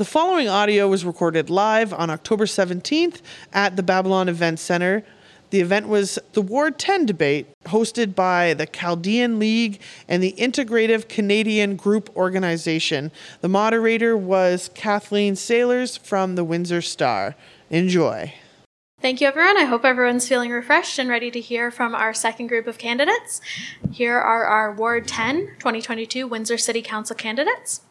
The following audio was recorded live on October 17th at the Babylon Event Center. The event was the Ward 10 debate, hosted by the Chaldean League and the Integrative Canadian Group Organization. The moderator was Kathleen Saylors from the Windsor Star. Enjoy. Thank you, everyone. I hope everyone's feeling refreshed and ready to hear from our second group of candidates. Here are our Ward 10 2022 Windsor City Council candidates.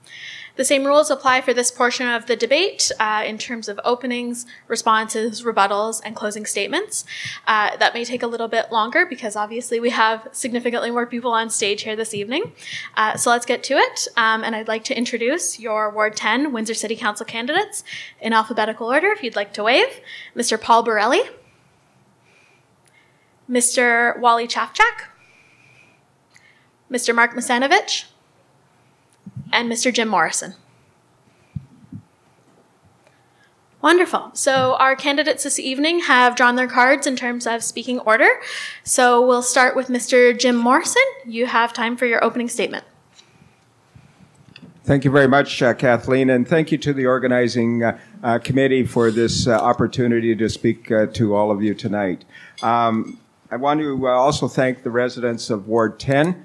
The same rules apply for this portion of the debate uh, in terms of openings, responses, rebuttals, and closing statements. Uh, that may take a little bit longer because obviously we have significantly more people on stage here this evening. Uh, so let's get to it. Um, and I'd like to introduce your Ward 10 Windsor City Council candidates in alphabetical order if you'd like to wave. Mr. Paul Borelli, Mr. Wally Chafchak, Mr. Mark Masanovich, and Mr. Jim Morrison. Wonderful. So our candidates this evening have drawn their cards in terms of speaking order. So we'll start with Mr. Jim Morrison. You have time for your opening statement. Thank you very much, uh, Kathleen, and thank you to the organizing uh, uh, committee for this uh, opportunity to speak uh, to all of you tonight. Um, I want to uh, also thank the residents of Ward 10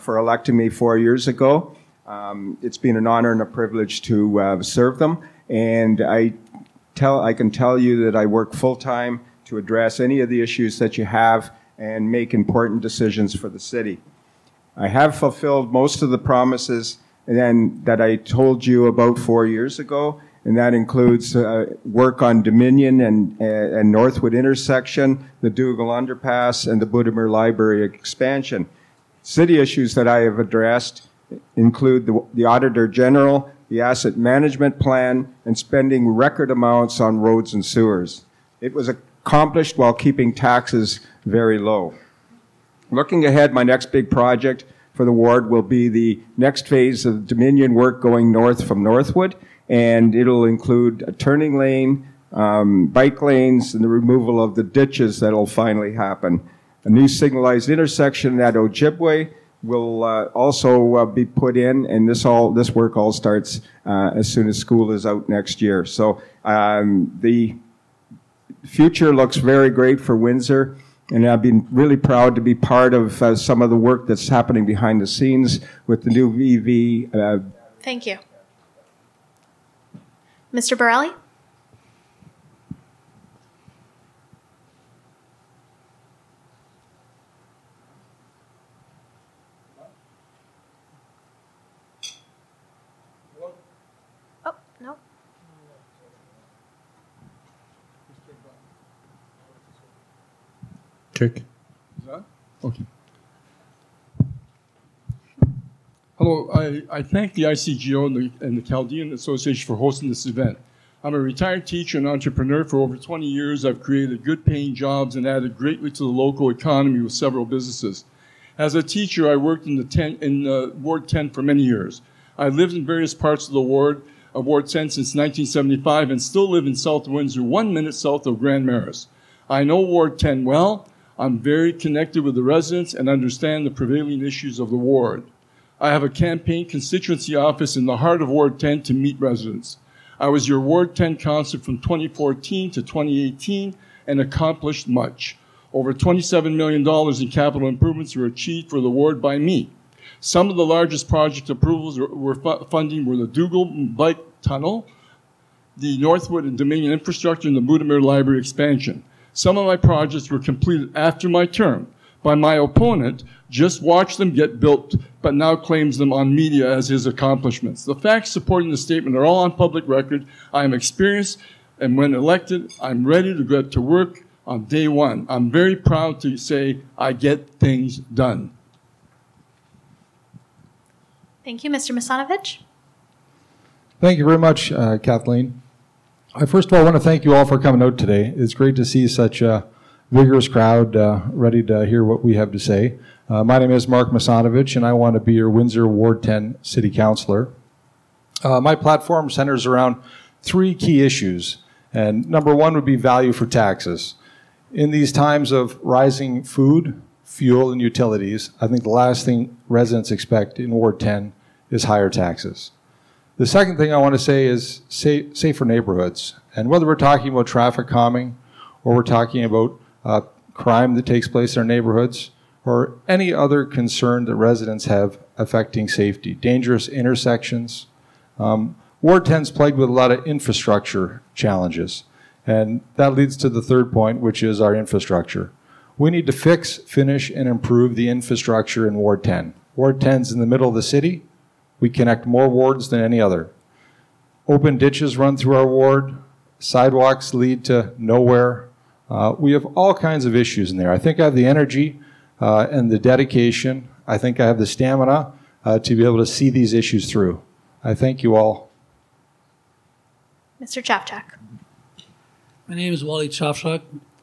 for electing me four years ago. Um, it's been an honor and a privilege to uh, serve them, and I tell I can tell you that I work full time to address any of the issues that you have and make important decisions for the city. I have fulfilled most of the promises and that I told you about four years ago, and that includes uh, work on Dominion and, uh, and Northwood intersection, the Dougal underpass, and the Budimir Library expansion. City issues that I have addressed include the, the Auditor General, the Asset Management Plan, and spending record amounts on roads and sewers. It was accomplished while keeping taxes very low. Looking ahead, my next big project for the ward will be the next phase of Dominion work going north from Northwood, and it'll include a turning lane, um, bike lanes, and the removal of the ditches that'll finally happen. A new signalized intersection at Ojibway, will uh, also uh, be put in, and this all this work all starts uh, as soon as school is out next year. So um, the future looks very great for Windsor, and I've been really proud to be part of uh, some of the work that's happening behind the scenes with the new VV. Uh, Thank you, Mr. Borelli. Check. Okay. Hello, I, I thank the ICGO and the, and the Chaldean Association for hosting this event. I'm a retired teacher and entrepreneur. For over 20 years, I've created good paying jobs and added greatly to the local economy with several businesses. As a teacher, I worked in, the ten, in Ward 10 for many years. I lived in various parts of the ward of Ward 10 since 1975 and still live in South Windsor, one minute south of Grand Marais. I know Ward 10 well. I'm very connected with the residents and understand the prevailing issues of the ward. I have a campaign constituency office in the heart of Ward 10 to meet residents. I was your Ward 10 councillor from 2014 to 2018 and accomplished much. Over $27 million in capital improvements were achieved for the ward by me. Some of the largest project approvals were funding were the Dougal Bike Tunnel, the Northwood and Dominion infrastructure, and the Budimir Library expansion. Some of my projects were completed after my term by my opponent, just watched them get built, but now claims them on media as his accomplishments. The facts supporting the statement are all on public record. I am experienced, and when elected, I'm ready to get to work on day one. I'm very proud to say I get things done. Thank you, Mr. Masanovich. Thank you very much, uh, Kathleen. I first of all want to thank you all for coming out today. It's great to see such a vigorous crowd uh, ready to hear what we have to say. Uh, my name is Mark Masanovich, and I want to be your Windsor Ward 10 City Councilor. Uh, my platform centers around three key issues, and number one would be value for taxes. In these times of rising food, fuel, and utilities, I think the last thing residents expect in Ward 10 is higher taxes. The second thing I want to say is sa- safer neighborhoods. And whether we're talking about traffic calming or we're talking about uh, crime that takes place in our neighborhoods or any other concern that residents have affecting safety, dangerous intersections. Um, Ward 10 is plagued with a lot of infrastructure challenges. And that leads to the third point, which is our infrastructure. We need to fix, finish, and improve the infrastructure in Ward 10. Ward 10 is in the middle of the city. We connect more wards than any other. Open ditches run through our ward. Sidewalks lead to nowhere. Uh, we have all kinds of issues in there. I think I have the energy uh, and the dedication. I think I have the stamina uh, to be able to see these issues through. I thank you all. Mr. Chafchak. My name is Wally Chafchak.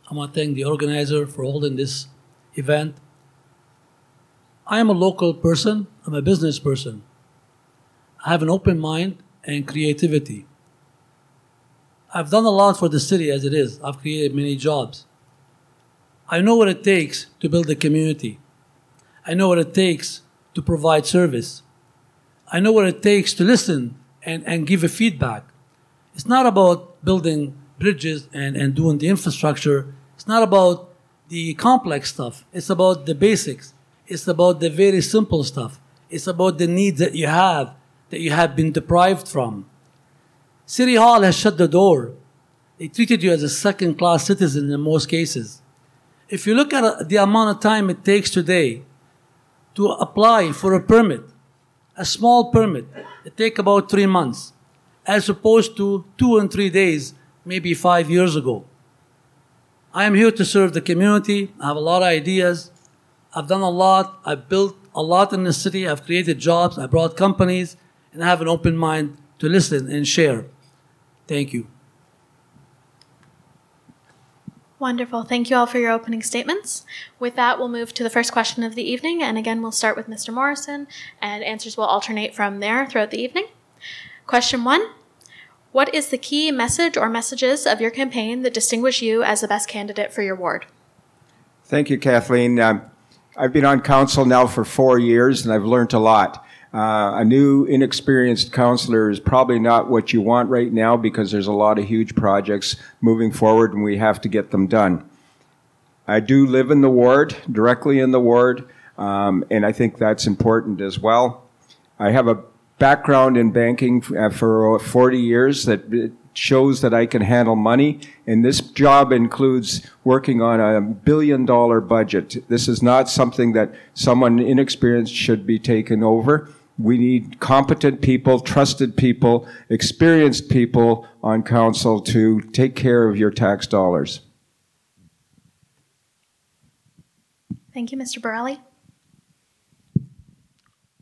I want to thank the organizer for holding this event. I am a local person, I'm a business person. I have an open mind and creativity. I've done a lot for the city as it is. I've created many jobs. I know what it takes to build a community. I know what it takes to provide service. I know what it takes to listen and, and give a feedback. It's not about building bridges and, and doing the infrastructure. It's not about the complex stuff. It's about the basics. It's about the very simple stuff. It's about the needs that you have that you have been deprived from. City Hall has shut the door. They treated you as a second class citizen in most cases. If you look at the amount of time it takes today to apply for a permit, a small permit, it takes about three months, as opposed to two and three days, maybe five years ago. I am here to serve the community. I have a lot of ideas. I've done a lot. I've built a lot in the city. I've created jobs. I brought companies, and I have an open mind to listen and share. Thank you. Wonderful. Thank you all for your opening statements. With that, we'll move to the first question of the evening. And again, we'll start with Mr. Morrison, and answers will alternate from there throughout the evening. Question one What is the key message or messages of your campaign that distinguish you as the best candidate for your ward? Thank you, Kathleen. Um, I've been on council now for four years, and I've learned a lot. Uh, a new, inexperienced counselor is probably not what you want right now because there's a lot of huge projects moving forward and we have to get them done. I do live in the ward, directly in the ward, um, and I think that's important as well. I have a background in banking uh, for 40 years that shows that I can handle money, and this job includes working on a billion dollar budget. This is not something that someone inexperienced should be taken over. We need competent people, trusted people, experienced people on council to take care of your tax dollars. Thank you, Mr. Borelli.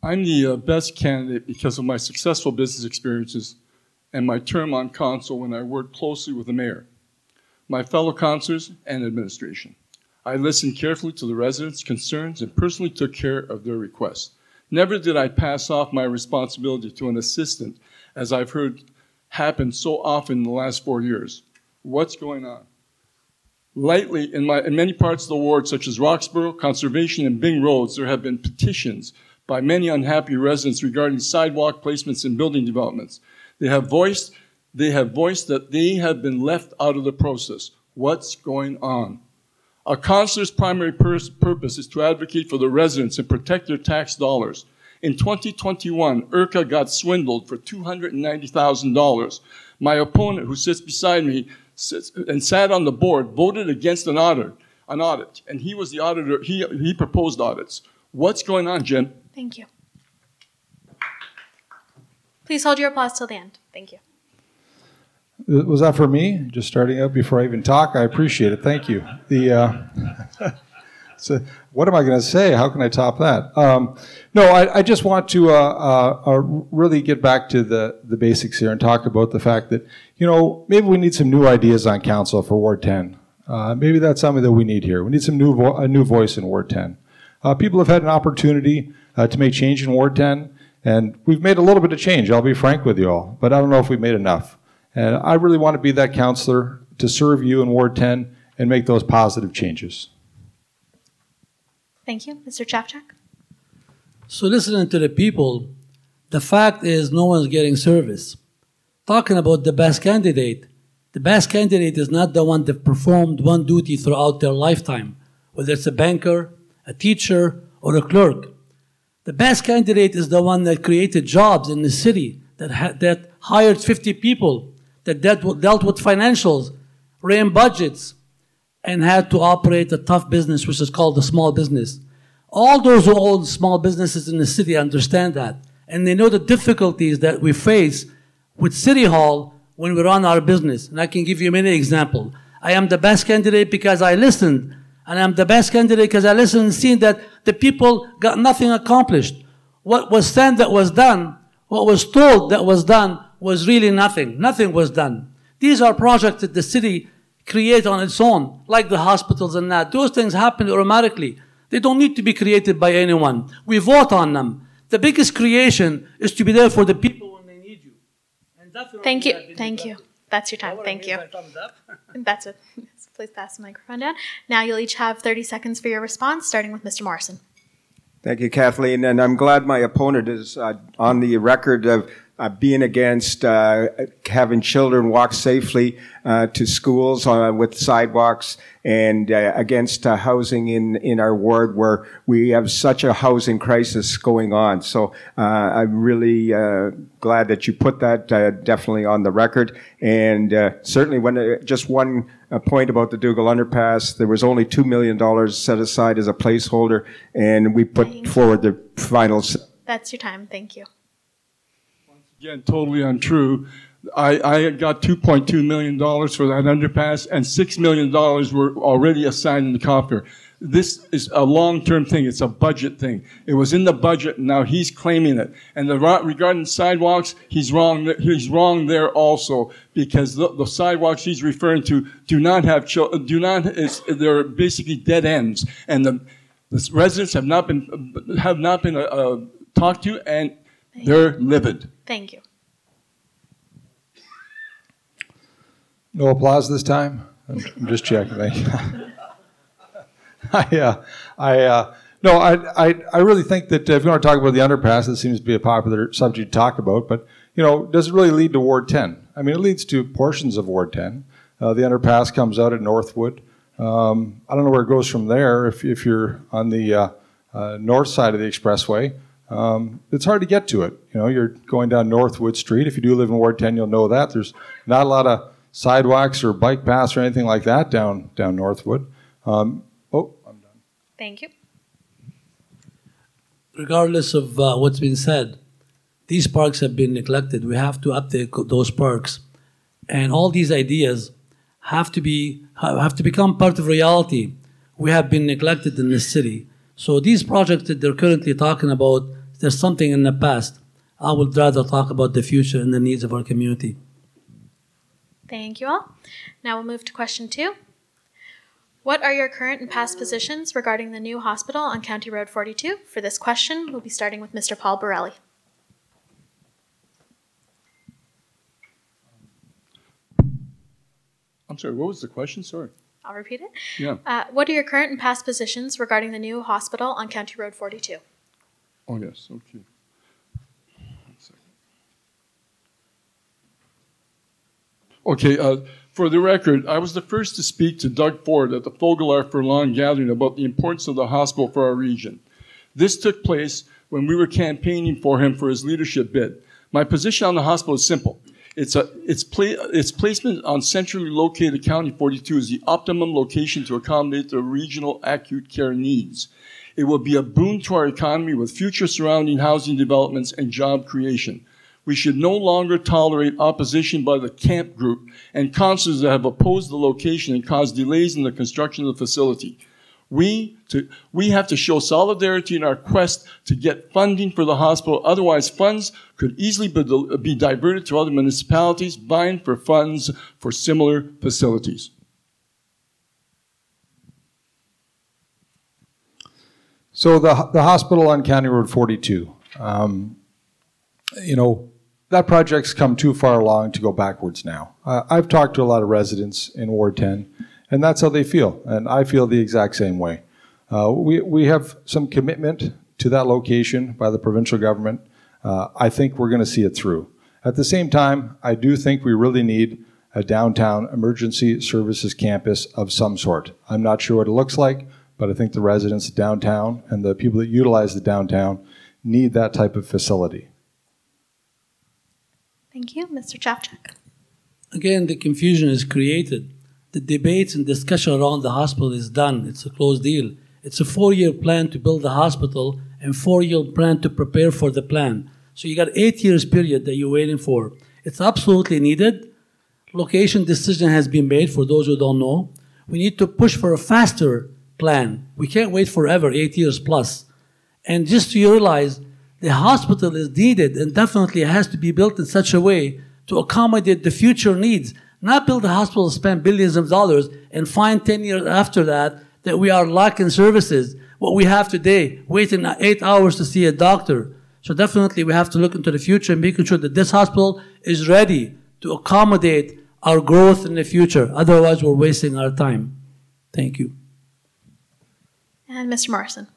I'm the uh, best candidate because of my successful business experiences and my term on council when I worked closely with the mayor, my fellow councilors, and administration. I listened carefully to the residents' concerns and personally took care of their requests. Never did I pass off my responsibility to an assistant, as I've heard happen so often in the last four years. What's going on? Lately, in, my, in many parts of the ward, such as Roxborough, Conservation, and Bing Roads, there have been petitions by many unhappy residents regarding sidewalk placements and building developments. They have voiced, they have voiced that they have been left out of the process. What's going on? A counselor's primary pur- purpose is to advocate for the residents and protect their tax dollars. In 2021, IRCA got swindled for $290,000. My opponent, who sits beside me sits, and sat on the board, voted against an audit, an audit, and he was the auditor. He, he proposed audits. What's going on, Jim? Thank you. Please hold your applause till the end. Thank you. Was that for me? Just starting out before I even talk? I appreciate it. Thank you. The uh, so what am I going to say? How can I top that? Um, no, I, I just want to uh, uh, uh, really get back to the, the basics here and talk about the fact that, you know, maybe we need some new ideas on council for Ward 10. Uh, maybe that's something that we need here. We need some new vo- a new voice in Ward 10. Uh, people have had an opportunity to make change in Ward 10, and we've made a little bit of change. I'll be frank with you all, but I don't know if we've made enough. And I really want to be that counselor to serve you in Ward 10 and make those positive changes. Thank you. Mr. Chafchak? So, listening to the people, The fact is, no one's getting service. Talking about the best candidate, the best candidate is not the one that performed one duty throughout their lifetime, whether it's a banker, a teacher, or a clerk. The best candidate is the one that created jobs in the city, that, ha- that hired 50 people, that dealt, with financials, ran budgets, and had to operate a tough business, which is called a small business. All those who own small businesses in the city understand that. And they know the difficulties that we face with City Hall when we run our business. And I can give you many examples. I am the best candidate because I listened. And I'm the best candidate because I listened and seen that the people got nothing accomplished. What was said that was done, what was told that was done, was really nothing. Nothing was done. These are projects that the city create on its own, like the hospitals and that. Those things happen automatically. They don't need to be created by anyone. We vote on them. The biggest creation is to be there for the people when they need you. And that's Thank you. Thank you. That's your time. Thank you. my thumbs up. That's it. So Please pass the microphone down. Now you'll each have 30 seconds for your response, starting with Mr. Morrison. Thank you, Kathleen. And I'm glad my opponent is uh, on the record of uh, being against uh, having children walk safely uh, to schools uh, with sidewalks and uh, against uh, housing in, in our ward where we have such a housing crisis going on. So uh, I'm really uh, glad that you put that uh, definitely on the record. And uh, certainly, when uh, just one uh, point about the Dougal Underpass, there was only $2 million set aside as a placeholder, and we put forward the final. s- That's your time. Thank you. Again, totally untrue. I, I got $2.2 million for that underpass, and $6 million were already assigned in the coffer. This is a long-term thing. It's a budget thing. It was in the budget, and now he's claiming it. And the, regarding sidewalks, he's wrong. He's wrong there also because the, the sidewalks he's referring to do not have chil- do not. They're basically dead ends, and the, the residents have not been have not been uh, talked to, and they're livid. Thank you. No applause this time? I'm I'm just checking. Thank you. I, uh, I, uh, no, I, I, I really think that if you want to talk about the underpass, this seems to be a popular subject to talk about. But you know, does it really lead to Ward 10? I mean, it leads to portions of Ward 10. Uh, the underpass comes out at Northwood. Um, I don't know where it goes from there. If, if you're on the uh, uh, north side of the expressway, um, it's hard to get to it. You know, you're going down Northwood Street. If you do live in Ward 10, you'll know that there's not a lot of sidewalks or bike paths or anything like that down down Northwood. Um, oh, I'm done. Thank you. regardless of uh, what's been said, these parks have been neglected. We have to update those parks, and all these ideas have to be have to become part of reality. We have been neglected in this city. So these projects that they're currently talking about, there's something in the past. I would rather talk about the future and the needs of our community. Thank you all. Now we'll move to question two. What are your current and past positions regarding the new hospital on County Road 42? For this question, we'll be starting with Mr. Paul Borelli. I'm sorry, what was the question? Sorry. I'll repeat it. Yeah. Uh, what are your current and past positions regarding the new hospital on County Road 42? Oh, yes, okay. One second. Okay, uh, for the record, I was the first to speak to Doug Ford at the Fogelar for Lawn Gathering about the importance of the hospital for our region. This took place when we were campaigning for him for his leadership bid. My position on the hospital is simple. It's, a, its, pla- its placement on centrally located County 42 is the optimum location to accommodate the regional acute care needs. It will be a boon to our economy with future surrounding housing developments and job creation. We should no longer tolerate opposition by the CAMPP group and councils that have opposed the location and caused delays in the construction of the facility. We, to, we have to show solidarity in our quest to get funding for the hospital. Otherwise, funds could easily be, be diverted to other municipalities vying for funds for similar facilities. So the the hospital on County Road 42, um, you know, that project's come too far along to go backwards now. Uh, I've talked to a lot of residents in Ward 10, and that's how they feel, and I feel the exact same way. Uh, we we have some commitment to that location by the provincial government. uh, I think we're going to see it through. At the same time, I do think we really need a downtown emergency services campus of some sort. I'm not sure what it looks like, but I think the residents downtown and the people that utilize the downtown need that type of facility. Thank you. Mr. Chafchak. Again, the confusion is created. The debates and discussion around the hospital is done. It's a closed deal. It's a four-year plan to build the hospital and four-year plan to prepare for the plan. So you got eight years period that you're waiting for. It's absolutely needed. Location decision has been made for those who don't know. We need to push for a faster plan. We can't wait forever, eight years plus. And just to realize the hospital is needed and definitely has to be built in such a way to accommodate the future needs. Not build a hospital, spend billions of dollars, and find 10 years after that that we are lacking services. What we have today, waiting eight hours to see a doctor. So definitely we have to look into the future and making sure that this hospital is ready to accommodate our growth in the future. Otherwise, we're wasting our time. Thank you. And Mr. Morrison.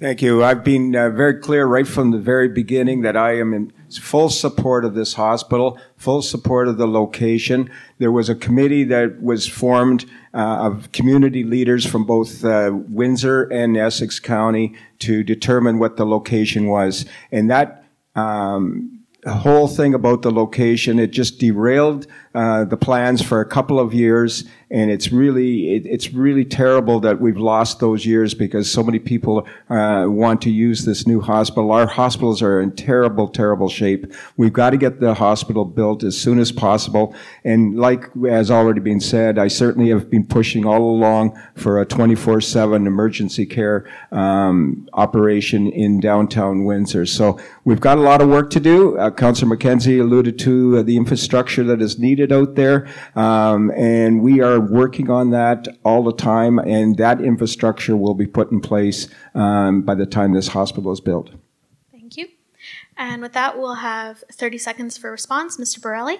Thank you. I've been uh, very clear right from the very beginning that I am in full support of this hospital, full support of the location. There was a committee that was formed uh, of community leaders from both uh, Windsor and Essex County to determine what the location was. And that um, whole thing about the location, it just derailed uh, the plans for a couple of years, and it's really it, it's really terrible that we've lost those years because so many people uh, want to use this new hospital. Our hospitals are in terrible, terrible shape. We've got to get the hospital built as soon as possible. And like has already been said, I certainly have been pushing all along for a 24/7 emergency care um, operation in downtown Windsor. So we've got a lot of work to do. Uh, Councillor McKenzie alluded to the infrastructure that is needed needed out there. Um, and we are working on that all the time, and that infrastructure will be put in place um, by the time this hospital is built. Thank you. And with that, we'll have 30 seconds for response. Mr. Borelli?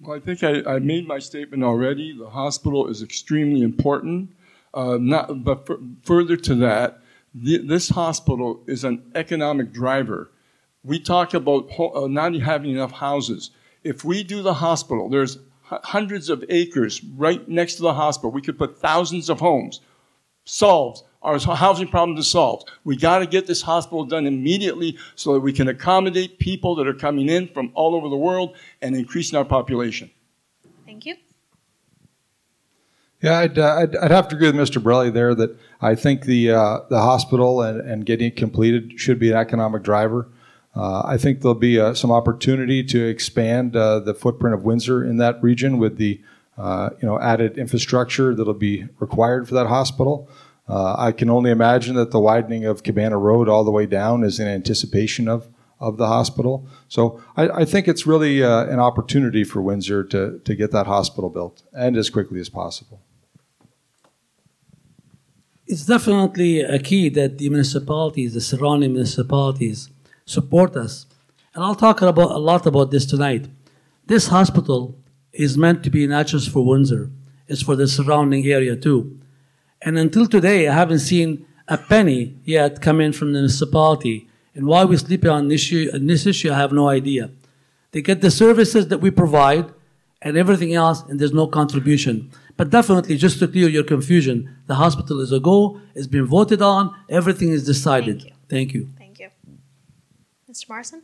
Well, I think I, I made my statement already. The hospital is extremely important. Uh, not, but further to that, the, this hospital is an economic driver. We talk about ho- uh, not having enough houses. If we do the hospital, there's hundreds of acres right next to the hospital. We could put thousands of homes. Solved. Our housing problem is solved. We got to get this hospital done immediately so that we can accommodate people that are coming in from all over the world and increasing our population. Thank you. Yeah, I'd, uh, I'd, I'd, have to agree with Mr. Borelli there that I think the, uh, the hospital and, and getting it completed should be an economic driver. Uh, I think there'll be uh, some opportunity to expand uh, the footprint of Windsor in that region with the uh, you know added infrastructure that'll be required for that hospital. Uh, I can only imagine that the widening of Cabana Road all the way down is in anticipation of of the hospital. So I, I think it's really uh, an opportunity for Windsor to to get that hospital built and as quickly as possible. It's definitely a key that the municipalities, the surrounding municipalities, support us. And I'll talk about, a lot about this tonight. This hospital is meant to be not just for Windsor, it's for the surrounding area too. And until today, I haven't seen a penny yet come in from the municipality. And why we sleep on this issue, on this issue, I have no idea. They get the services that we provide and everything else, and there's no contribution. But definitely, just to clear your confusion, the hospital is a go, it's been voted on, everything is decided. Thank you. Thank you. Mr. Morrison?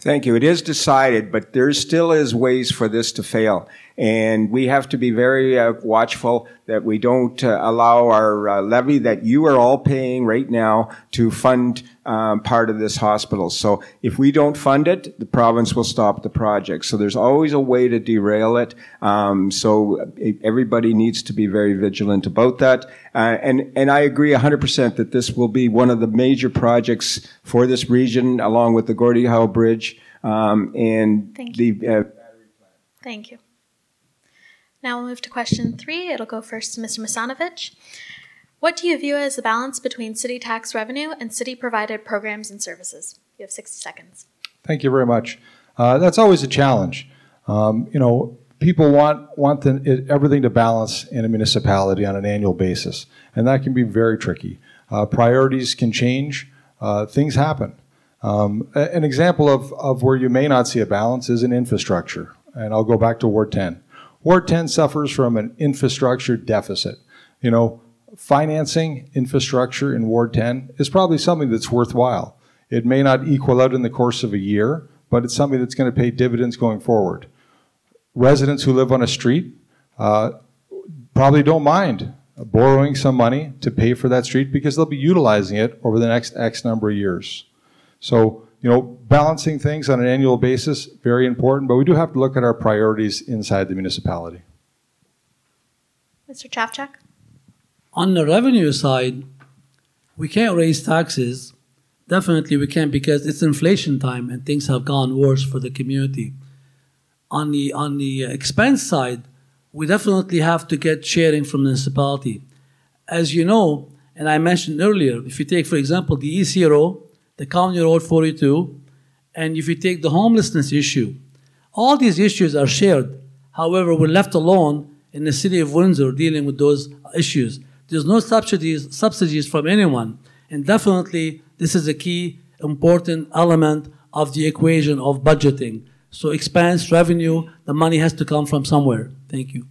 Thank you. It is decided, but there still is ways for this to fail. And we have to be very uh, watchful that we don't uh, allow our uh, levy that you are all paying right now to fund um, part of this hospital. So if we don't fund it, the province will stop the project. So there's always a way to derail it. Um, so uh, everybody needs to be very vigilant about that. Uh, and and I agree 100% that this will be one of the major projects for this region, along with the Gordie Howe Bridge um, and Thank the. Uh, Thank you. Now we'll move to question three. It'll go first to Mr. Masanovich. What do you view as the balance between city tax revenue and city provided programs and services? You have 60 seconds. Thank you very much. Uh, that's always a challenge. Um, you know, people want want the, it, everything to balance in a municipality on an annual basis, and that can be very tricky. Uh, priorities can change. Uh, things happen. Um, an example of, of where you may not see a balance is in infrastructure, and I'll go back to Ward 10. Ward 10 suffers from an infrastructure deficit. You know, financing infrastructure in Ward 10 is probably something that's worthwhile. It may not equal out in the course of a year, but it's something that's going to pay dividends going forward residents who live on a street uh, probably don't mind borrowing some money to pay for that street because they'll be utilizing it over the next X number of years. So, you know, balancing things on an annual basis, very important, but we do have to look at our priorities inside the municipality. Mr. Chafchak? On the revenue side, we can't raise taxes. Definitely we can't because it's inflation time and things have gone worse for the community. On the on the expense side, we definitely have to get sharing from the municipality. As you know, and I mentioned earlier, if you take, for example, the ECRO, the County Road 42, and if you take the homelessness issue, all these issues are shared. However, we're left alone in the city of Windsor dealing with those issues. There's no subsidies, subsidies from anyone. And definitely, this is a key, important element of the equation of budgeting. So expense, revenue, the money has to come from somewhere. Thank you.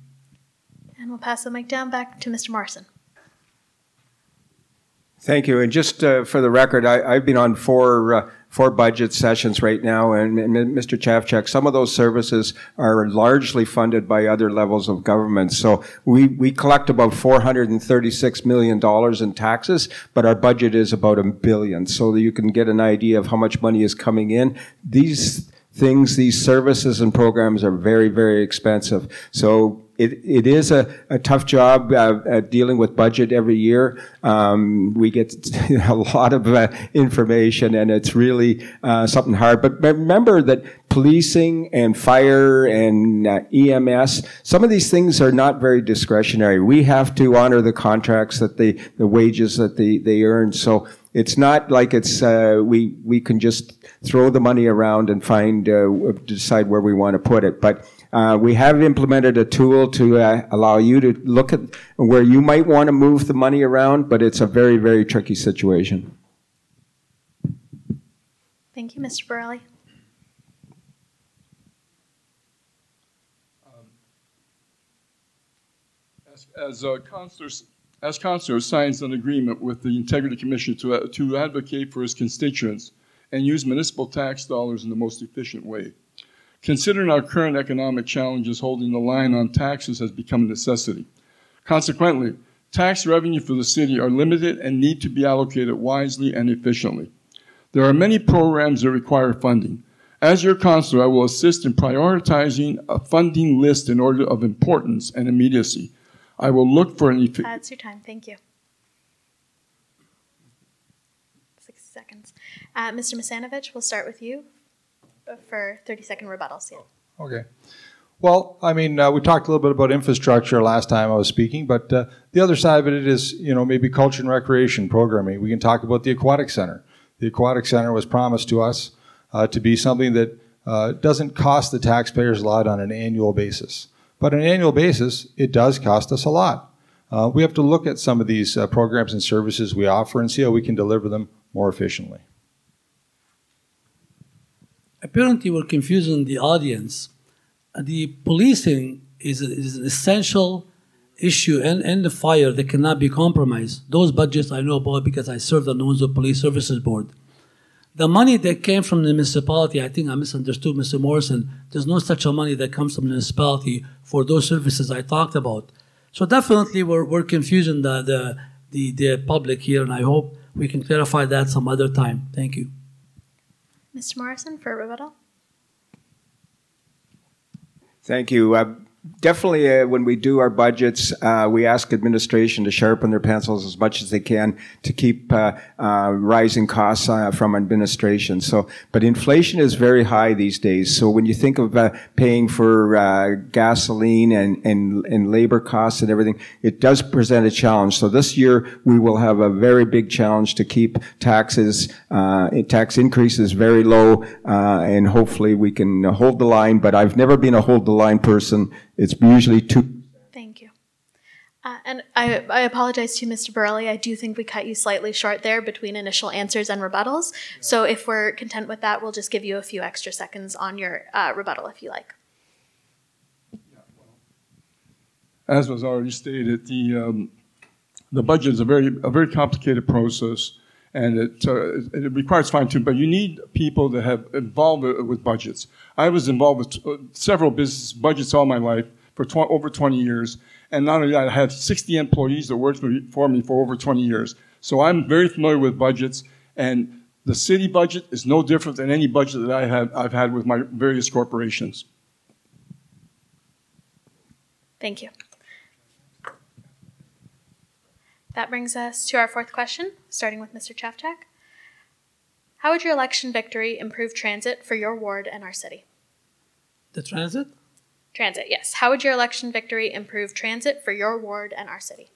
And we'll pass the mic down back to Mr. Morrison. Thank you. And just uh, for the record, I, I've been on four uh, four budget sessions right now, and, and Mr. Chafchak, some of those services are largely funded by other levels of government. So we, we collect about $436 million in taxes, but our budget is about a billion. So you can get an idea of how much money is coming in. These things, these services and programs are very, very expensive. So it, it is a, a tough job uh, at dealing with budget every year. Um, we get a lot of uh, information and it's really uh, something hard. But remember that policing and fire and uh, EMS, some of these things are not very discretionary. We have to honor the contracts that they, the wages that they, they earn. So it's not like it's, uh, we, we can just throw the money around and find, uh, decide where we want to put it. But uh, we have implemented a tool to uh, allow you to look at where you might want to move the money around, but it's a very, very tricky situation. Thank you, Mr. Borelli. As, as uh, Councillor, as Councillor signs an agreement with the Integrity Commission to, uh, to advocate for his constituents and use municipal tax dollars in the most efficient way. Considering our current economic challenges, holding the line on taxes has become a necessity. Consequently, tax revenue for the city are limited and need to be allocated wisely and efficiently. There are many programs that require funding. As your counselor, I will assist in prioritizing a funding list in order of importance and immediacy. I will look for an efficient. That's your time. Thank you. 60 seconds. Uh, Mr. Masanovich, we'll start with you for 30 second rebuttals. Yeah. Okay. Well, I mean, uh, we talked a little bit about infrastructure last time I was speaking, but uh, the other side of it is, you know, maybe culture and recreation programming. We can talk about the aquatic center. The aquatic center was promised to us uh, to be something that uh, doesn't cost the taxpayers a lot on an annual basis. But on an annual basis, it does cost us a lot. Uh, we have to look at some of these uh, programs and services we offer and see how we can deliver them more efficiently. Apparently, we're confusing the audience. The policing is, is an essential issue and, in the fire that cannot be compromised. Those budgets I know about because I served on the Windsor Police Services Board. The money that came from the municipality, I think I misunderstood Mr. Morrison. There's no such a money that comes from the municipality for those services I talked about. So definitely we're, we're confusing the, the, the, the public here, and I hope we can clarify that some other time. Thank you. Mr. Morrison for rebuttal. Thank you. Uh, definitely uh, when we do our budgets, uh, we ask administration to sharpen their pencils as much as they can to keep uh, uh rising costs uh, from administration. So, but inflation is very high these days. So when you think of uh, paying for gasoline and, and and labor costs and everything, it does present a challenge. So this year we will have a very big challenge to keep taxes tax increases very low, and hopefully we can hold the line. But I've never been a hold the line person it's usually two. Thank you. Uh, and I, I apologize to Mr. Borelli. I do think we cut you slightly short there between initial answers and rebuttals. So if we're content with that, we'll just give you a few extra seconds on your uh, rebuttal if you like. As was already stated, the um, the budget is a very a very complicated process, and it uh, it requires fine tuning. But you need people that have involved with budgets. I was involved with uh, several business budgets all my life for tw- over 20 years. And not only that, I had 60 employees that worked for me for over 20 years. So I'm very familiar with budgets. And the city budget is no different than any budget that I have, I've had with my various corporations. Thank you. That brings us to our fourth question, starting with Mr. Chafchak. How would your election victory improve transit for your ward and our city? The transit? Transit, yes. How would your election victory improve transit for your ward and our city?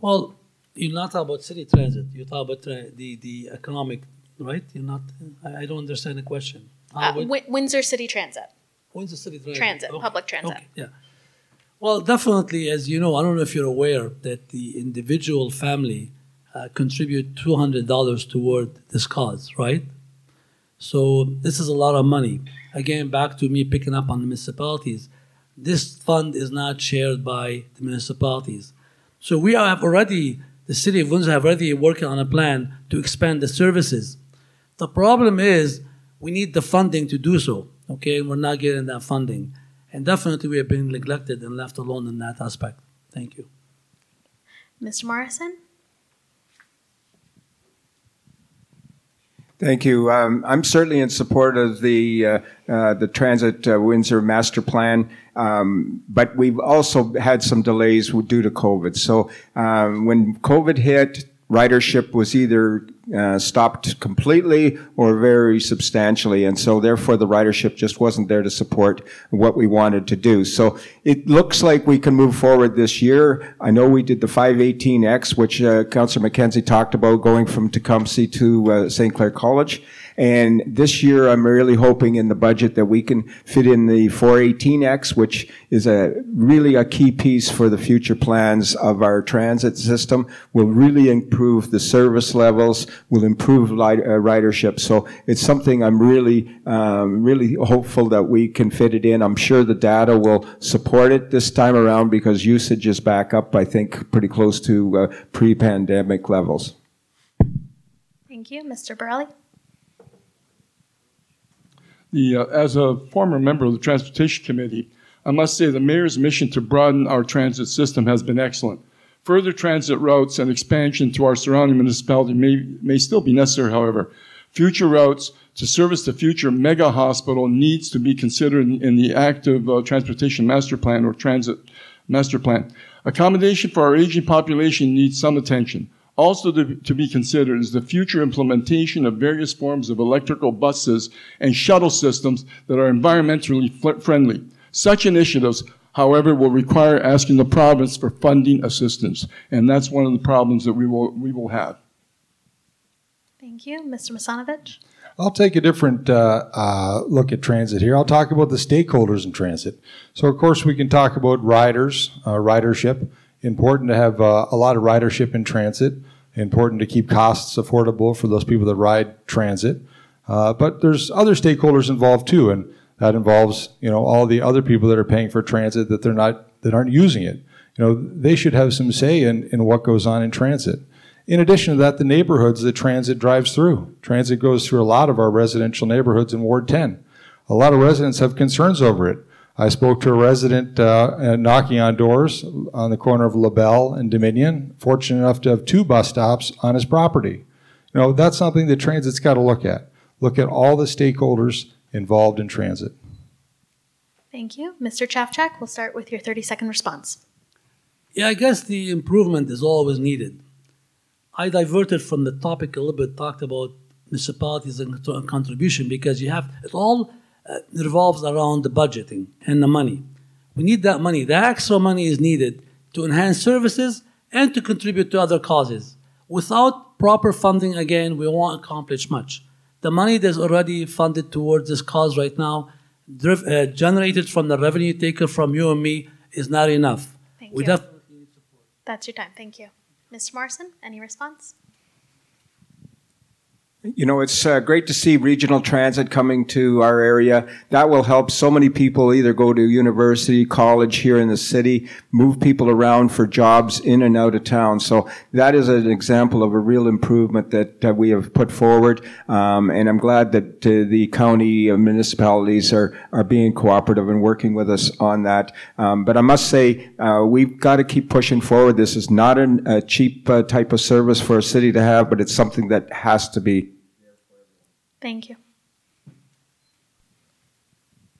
Well, you're not talking about city transit. You talk about tra- the the economic, right? You're not. I, don't understand the question. Uh, would, Windsor City Transit. Windsor City Transit. Transit, okay. public transit. Okay. Yeah. Well, definitely, as you know, I don't know if you're aware that the individual family uh, contribute two hundred dollars toward this cause, right? So this is a lot of money. Again, back to me picking up on the municipalities. This fund is not shared by the municipalities. So we have already, the city of Windsor have already working on a plan to expand the services. The problem is we need the funding to do so, okay? We're not getting that funding. And definitely we have been neglected and left alone in that aspect. Thank you. Mr. Morrison? Thank you. Um, I'm certainly in support of the uh, uh, the Transit uh, Windsor Master Plan, um, but we've also had some delays due to COVID. So um, when COVID hit, ridership was either uh, stopped completely or very substantially, and so therefore the ridership just wasn't there to support what we wanted to do. So it looks like we can move forward this year. I know we did the 518X, which uh, Councillor McKenzie talked about, going from Tecumseh to uh, St. Clair College. And this year, I'm really hoping in the budget that we can fit in the 418X, which is a really a key piece for the future plans of our transit system. Will really improve the service levels, will improve uh, ridership. So it's something I'm really, um, really hopeful that we can fit it in. I'm sure the data will support it this time around because usage is back up, I think, pretty close to uh, pre-pandemic levels. Thank you. Mr. Borelli? The, uh, as a former member of the Transportation Committee, I must say the mayor's mission to broaden our transit system has been excellent. Further transit routes and expansion to our surrounding municipality may, may still be necessary, however. Future routes to service the future mega hospital needs to be considered in, in the active uh, transportation master plan or transit master plan. Accommodation for our aging population needs some attention. Also to, to, be considered is the future implementation of various forms of electrical buses and shuttle systems that are environmentally friendly. Such initiatives, however, will require asking the province for funding assistance, and that's one of the problems that we will, we will have. Thank you. Mr. Masanovich? I'll take a different uh, uh, look at transit here. I'll talk about the stakeholders in transit. So, of course, we can talk about riders, uh, ridership. Important to have uh, a lot of ridership in transit important to keep costs affordable for those people that ride transit. Uh, but there's other stakeholders involved too, and that involves you know all the other people that are paying for transit that they're not that aren't using it. You know they should have some say in, in what goes on in transit. In addition to that, the neighborhoods that transit drives through. Transit goes through a lot of our residential neighborhoods in Ward 10. A lot of residents have concerns over it. I spoke to a resident uh, knocking on doors on the corner of LaBelle and Dominion, fortunate enough to have two bus stops on his property. You know, that's something that transit's got to look at. Look at all the stakeholders involved in transit. Thank you. Mr. Chafchak, we'll start with your 30 second response. Yeah, I guess the improvement is always needed. I diverted from the topic a little bit, talked about municipalities and contribution because you have it all uh, revolves around the budgeting and the money. We need that money. The extra money is needed to enhance services and to contribute to other causes. Without proper funding, again, we won't accomplish much. The money that's already funded towards this cause right now, driv- uh, generated from the revenue taken from you and me, is not enough. Thank we you. def- That's your time. Thank you. Mr. Morrison, any response? You know, it's uh, great to see regional transit coming to our area. That will help so many people either go to university, college here in the city, move people around for jobs in and out of town. So that is an example of a real improvement that uh, we have put forward. Um, and I'm glad that uh, the county municipalities are, are being cooperative and working with us on that. Um, but I must say, uh, we've got to keep pushing forward. This is not an, a cheap uh, type of service for a city to have, but it's something that has to be Thank you.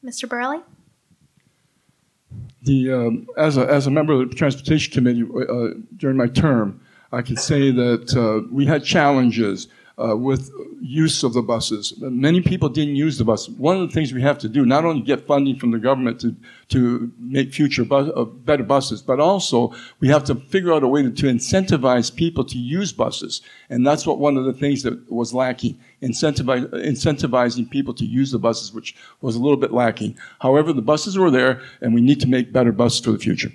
Mr. Borelli? The, um, as, a, as a member of the Transportation Committee uh, during my term, I can say that uh, we had challenges uh, with use of the buses. Many people didn't use the bus. One of the things we have to do, not only get funding from the government to, to make future bus, uh, better buses, but also we have to figure out a way to, to incentivize people to use buses. And that's what one of the things that was lacking, incentivizing people to use the buses, which was a little bit lacking. However, the buses were there, and we need to make better buses for the future.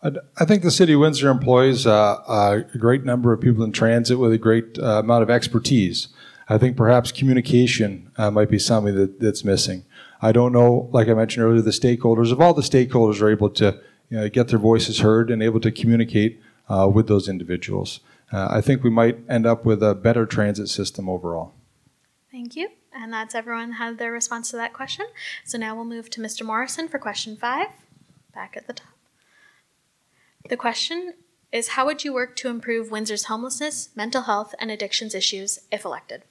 I think the city of Windsor employs uh, a great number of people in transit with a great uh, amount of expertise. I think perhaps communication uh, might be something that, that's missing. I don't know, like I mentioned earlier, the stakeholders. If all the stakeholders are able to you know, get their voices heard and able to communicate uh, with those individuals, uh, I think we might end up with a better transit system overall. Thank you. And that's everyone had their response to that question. So now we'll move to Mr. Morrison for question five, back at the top. The question is How would you work to improve Windsor's homelessness, mental health, and addictions issues if elected?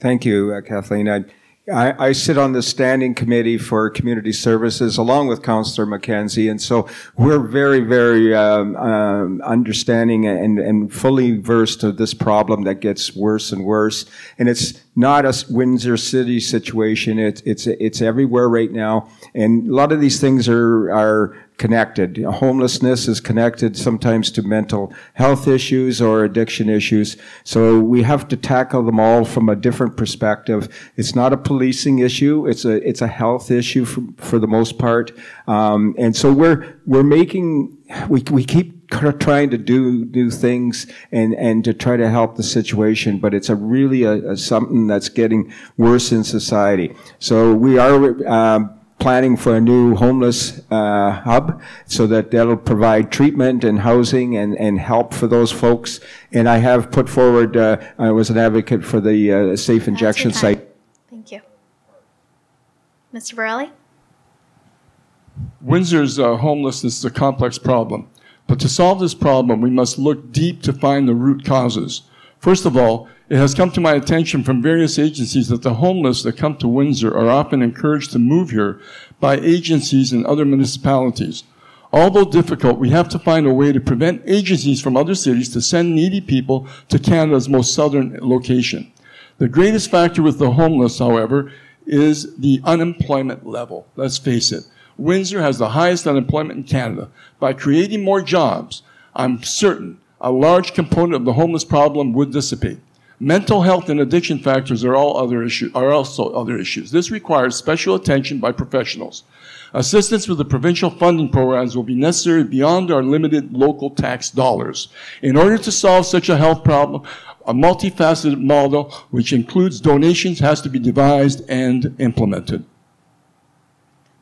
Thank you, uh, Kathleen. I, I, I sit on the standing committee for community services along with Councillor McKenzie, and so we're very, very um, um, understanding and, and fully versed of this problem that gets worse and worse. And it's not a Windsor City situation; it's it's it's everywhere right now, and a lot of these things are are connected. Homelessness is connected sometimes to mental health issues or addiction issues. So we have to tackle them all from a different perspective. It's not a policing issue. It's a it's a health issue for, for the most part. Um, and so we're we're making we we keep trying to do do things and and to try to help the situation, but it's a really a, a something that's getting worse in society. So we are. Um, planning for a new homeless uh, hub so that that'll provide treatment and housing and, and help for those folks. And I have put forward, uh, I was an advocate for the uh, safe injection That's your time. site. Thank you. Mr. Borelli? Windsor's uh, homelessness is a complex problem. But to solve this problem, we must look deep to find the root causes. First of all, it has come to my attention from various agencies that the homeless that come to Windsor are often encouraged to move here by agencies in other municipalities. Although difficult, we have to find a way to prevent agencies from other cities to send needy people to Canada's most southern location. The greatest factor with the homeless, however, is the unemployment level. Let's face it. Windsor has the highest unemployment in Canada. By creating more jobs, I'm certain a large component of the homeless problem would dissipate. Mental health and addiction factors are all other issue, are also other issues. This requires special attention by professionals. Assistance with the provincial funding programs will be necessary beyond our limited local tax dollars. In order to solve such a health problem, a multifaceted model which includes donations has to be devised and implemented.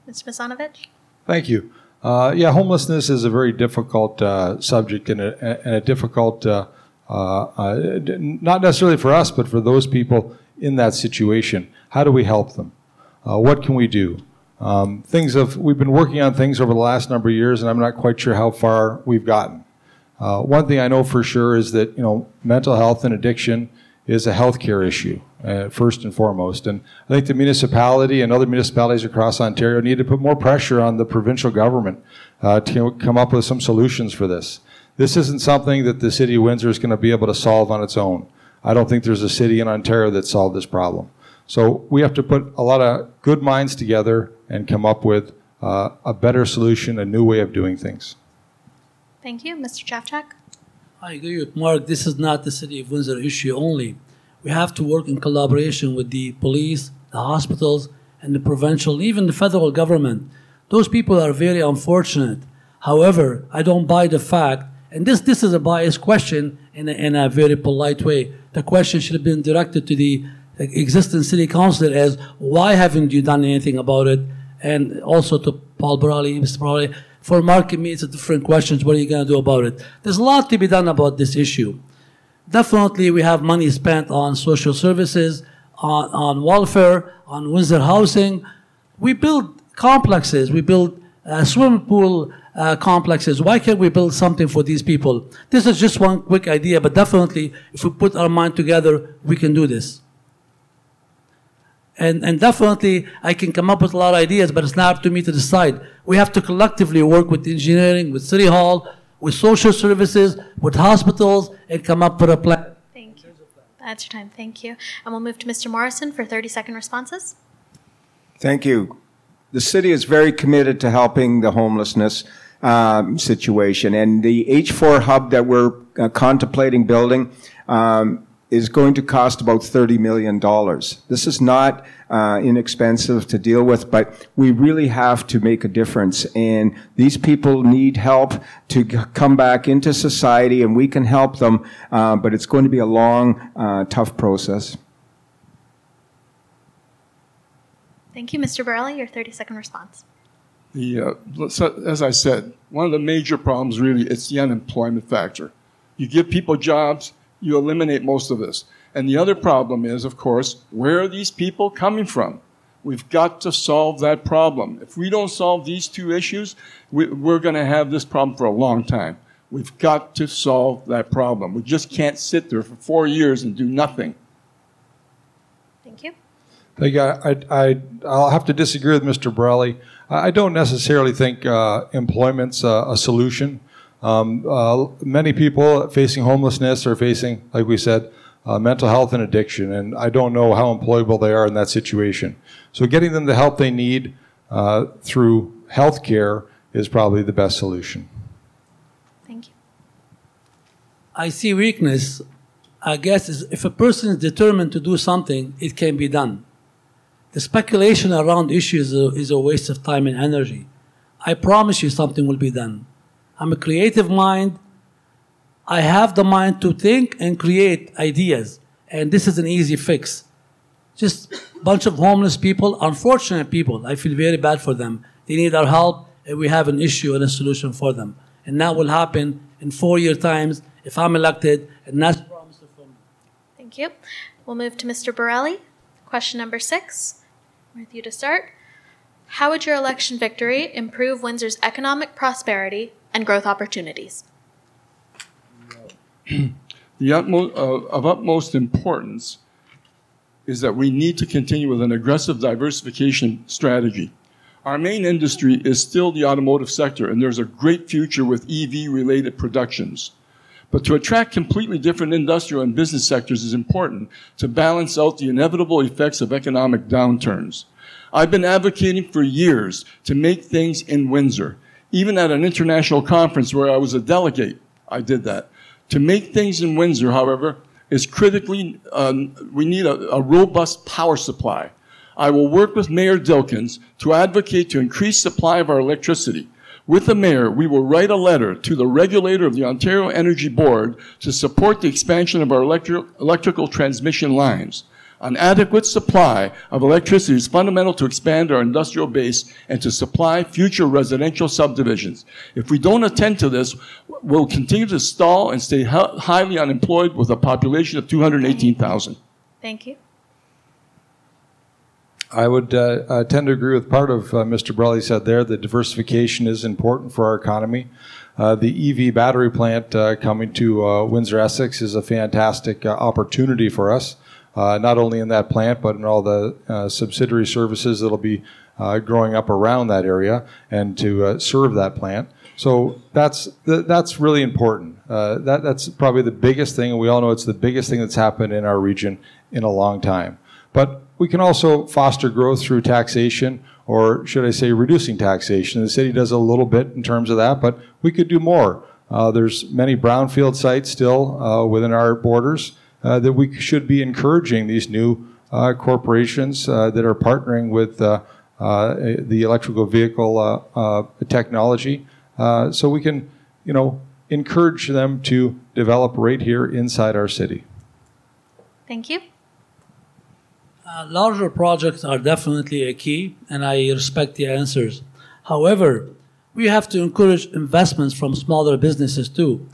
Mr. Masanovich? Thank you. Uh, yeah, homelessness is a very difficult uh, subject and a, and a difficult, uh, d- not necessarily for us, but for those people in that situation. How do we help them? Uh, what can we do? Um, things we've been working on things over the last number of years, and I'm not quite sure how far we've gotten. Uh, one thing I know for sure is that you know mental health and addiction is a healthcare issue. uh, first and foremost. And I think the municipality and other municipalities across Ontario need to put more pressure on the provincial government uh, to come up with some solutions for this. This isn't something that the city of Windsor is going to be able to solve on its own. I don't think there's a city in Ontario that solved this problem. So we have to put a lot of good minds together and come up with uh, a better solution, a new way of doing things. Thank you. Mr. Chafchak? I agree with Mark. This is not the city of Windsor issue only. We have to work in collaboration with the police, the hospitals, and the provincial, even the federal government. Those people are very unfortunate. However, I don't buy the fact, and this, this is a biased question in a, in a very polite way. The question should have been directed to the existing city council as why haven't you done anything about it? And also to Paul Borelli, Mr. Borelli, for Mark and me, it's a different questions. What are you going to do about it? There's a lot to be done about this issue. Definitely, we have money spent on social services, on, on welfare, on Windsor housing. We build complexes. We build uh, swimming pool uh, complexes. Why can't we build something for these people? This is just one quick idea, but definitely, if we put our mind together, we can do this. And, and definitely, I can come up with a lot of ideas, but it's not up to me to decide. We have to collectively work with engineering, with City Hall, with social services, with hospitals, and come up with a plan. Thank you. That's your time. Thank you. And we'll move to Mr. Morrison for 30 second responses. Thank you. The city is very committed to helping the homelessness um, situation, and the H4 hub that we're uh, contemplating building um, is going to cost about $30 million. This is not uh, inexpensive to deal with, but we really have to make a difference. And these people need help to g- come back into society, and we can help them, uh, but it's going to be a long, uh, tough process. Thank you. Mr. Borelli, your 30 second response. The, uh, as I said, one of the major problems really is the unemployment factor. You give people jobs, you eliminate most of this. And the other problem is, of course, where are these people coming from? We've got to solve that problem. If we don't solve these two issues, we, are going to have this problem for a long time. We've got to solve that problem. We just can't sit there for four years and do nothing. Thank you. Thank you. I, I, I'll have to disagree with Mr. Borelli. I don't necessarily think uh, employment's a, a solution. Um, uh, many people facing homelessness are facing, like we said, uh, mental health and addiction, and I don't know how employable they are in that situation. So, getting them the help they need uh, through health care is probably the best solution. Thank you. I see weakness, I guess, if a person is determined to do something, it can be done. The speculation around issues is a, is a waste of time and energy. I promise you something will be done. I'm a creative mind. I have the mind to think and create ideas. And this is an easy fix. Just a bunch of homeless people, unfortunate people. I feel very bad for them. They need our help, and we have an issue and a solution for them. And that will happen in four year times if I'm elected, and that's promised for me. Thank you. We'll move to Mr. Borelli. Question number six. With you to start. How would your election victory improve Windsor's economic prosperity and growth opportunities. the utmost, uh, of utmost importance is that we need to continue with an aggressive diversification strategy. Our main industry is still the automotive sector, and there's a great future with EV related productions. But to attract completely different industrial and business sectors is important to balance out the inevitable effects of economic downturns. I've been advocating for years to make things in Windsor even at an international conference where I was a delegate, I did that. To make things in Windsor, however, is critically, um, we need a, a robust power supply. I will work with Mayor Dilkens to advocate to increase supply of our electricity. With the mayor, we will write a letter to the regulator of the Ontario Energy Board to support the expansion of our electri- electrical transmission lines. An adequate supply of electricity is fundamental to expand our industrial base and to supply future residential subdivisions. If we don't attend to this, we'll continue to stall and stay highly unemployed with a population of 218,000. Thank you. I would uh, uh, tend to agree with part of uh, Mr. Borelli said there. The diversification is important for our economy. Uh, the EV battery plant uh, coming to uh, Windsor Essex is a fantastic opportunity for us. not only in that plant, but in all the subsidiary services that'll be growing up around that area and to serve that plant. So that's th- that's really important. That that's probably the biggest thing, and we all know it's the biggest thing that's happened in our region in a long time. But we can also foster growth through taxation, or should I say, reducing taxation. The city does a little bit in terms of that, but we could do more. Uh, there's many brownfield sites still uh, within our borders uh, that we should be encouraging these new uh, corporations uh, that are partnering with uh, the electrical vehicle technology so we can, you know, encourage them to develop right here inside our city. Thank you. Uh, larger projects are definitely a key, and I respect the answers. However, we have to encourage investments from smaller businesses too.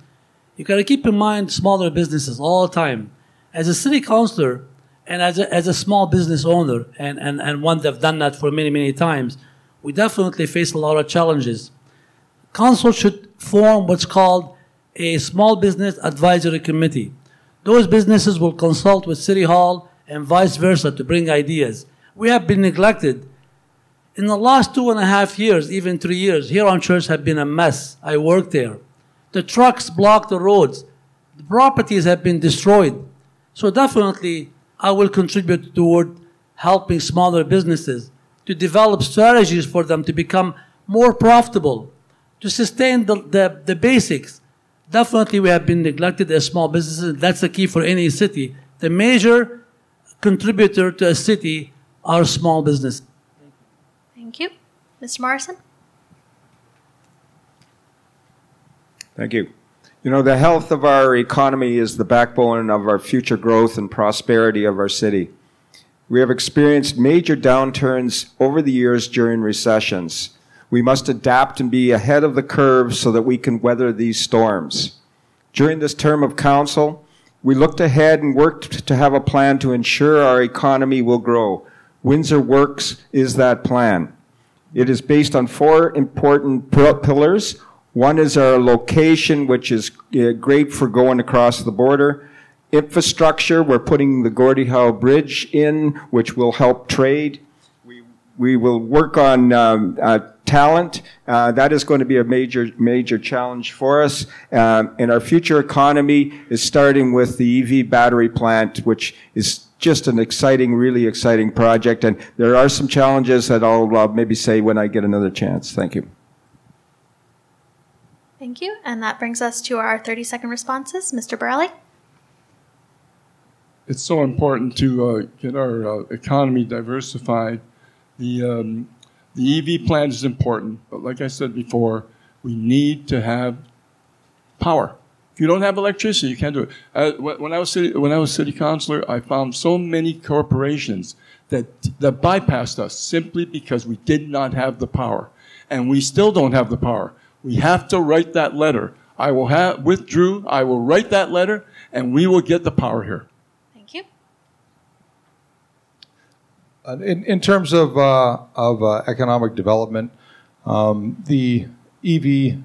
You got to keep in mind smaller businesses all the time. As a city councilor and as a, as a small business owner, and, and, and one that's done that for many, many times, we definitely face a lot of challenges council should form what's called a small business advisory committee. Those businesses will consult with City Hall and vice versa to bring ideas. We have been neglected. In the last two and a half years, even three years, Huron Church have been a mess. I worked there. The trucks block the roads. The properties have been destroyed. So definitely, I will contribute toward helping smaller businesses to develop strategies for them to become more profitable to sustain the, the, the basics. Definitely, we have been neglected as small businesses. That's the key for any city. The major contributor to a city are small business. Thank you. Mr. Morrison? Thank you. You know, the health of our economy is the backbone of our future growth and prosperity of our city. We have experienced major downturns over the years during recessions. We must adapt and be ahead of the curve so that we can weather these storms. During this term of council, we looked ahead and worked to have a plan to ensure our economy will grow. Windsor Works is that plan. It is based on four important pillars. One is our location, which is uh, great for going across the border. Infrastructure, we're putting the Gordie Howe Bridge in, which will help trade. We, we will work on um, uh, talent. Uh, that is going to be a major, major challenge for us. Um, and our future economy is starting with the EV battery plant, which is just an exciting, really exciting project. And there are some challenges that I'll uh, maybe say when I get another chance. Thank you. Thank you. And that brings us to our 30 second responses. Mr. Borelli? It's so important to uh, get our uh, economy diversified. The um, the EV plant is important, but like I said before, we need to have power. If you don't have electricity, you can't do it. Uh, when, I was city, when I was city councilor, I found so many corporations that that bypassed us simply because we did not have the power, and we still don't have the power. We have to write that letter. I will have with Drew. I will write that letter, and we will get the power here. Uh, in, in terms of, uh, of uh, economic development, um, the EV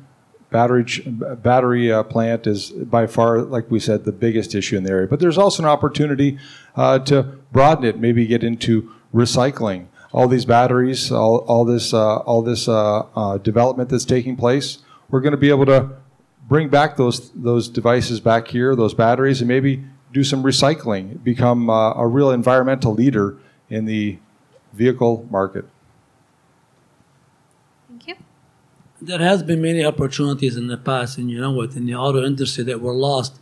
battery battery uh, plant is by far, like we said, the biggest issue in the area. But there's also an opportunity uh, to broaden it, maybe get into recycling. All these batteries, all, all this uh, all this development that's taking place, we're going to be able to bring back those those devices back here, those batteries, and maybe do some recycling, become a real environmental leader in the vehicle market. Thank you. There has been many opportunities in the past, and you know what, in the auto industry that were lost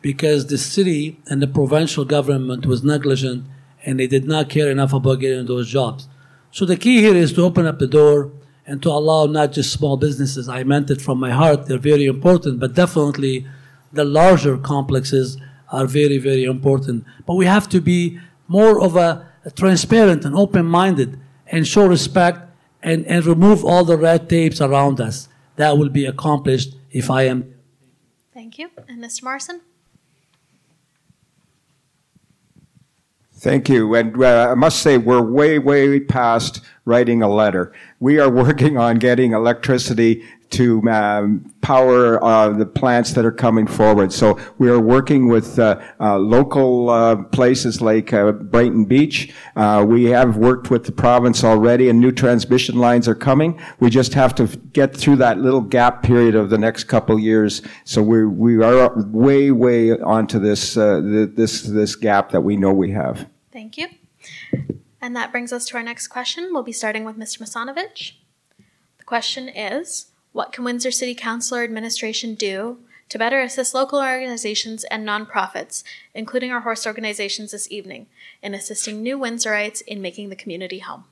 because the city and the provincial government was negligent and they did not care enough about getting those jobs. So the key here is to open up the door and to allow not just small businesses. I meant it from my heart. They're very important, but definitely the larger complexes are very, very important. But we have to be more of a transparent and open minded and show respect and, and remove all the red tapes around us. That will be accomplished if I am. Thank you. And Mr. Morrison? Thank you. And uh, I must say, we're way, way past writing a letter. We are working on getting electricity to um, power uh, the plants that are coming forward. So we are working with uh, uh, local uh, places like uh, Brighton Beach. Uh, we have worked with the province already, and new transmission lines are coming. We just have to get through that little gap period of the next couple years. So we we are way way onto this this this gap that we know we have. Thank you. And that brings us to our next question. We'll be starting with Mr. Masanovich. The question is What can Windsor City Council or administration do to better assist local organizations and nonprofits, including our horse organizations this evening, in assisting new Windsorites in making the community home?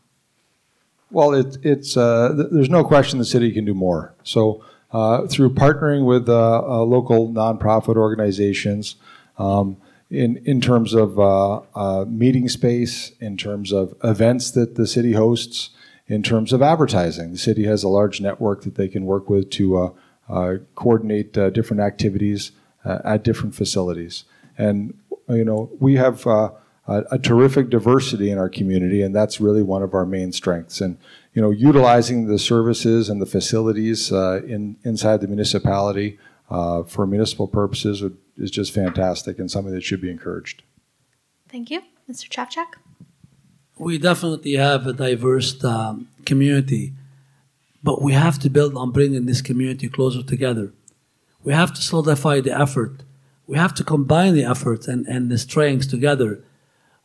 Well, it, it's uh, th- there's no question the city can do more. So uh, through partnering with uh, uh local nonprofit organizations, um, in in terms of uh, uh, meeting space, in terms of events that the city hosts, in terms of advertising. The city has a large network that they can work with to uh, uh coordinate uh, different activities uh, at different facilities. And you know we have a, terrific diversity in our community, and that's really one of our main strengths. And you know, utilizing the services and the facilities in inside the municipality for municipal purposes is just fantastic and something that should be encouraged. Thank you. Mr. Chafchak? We definitely have a diverse um, community, but we have to build on bringing this community closer together. We have to solidify the effort. We have to combine the efforts and, and the strengths together.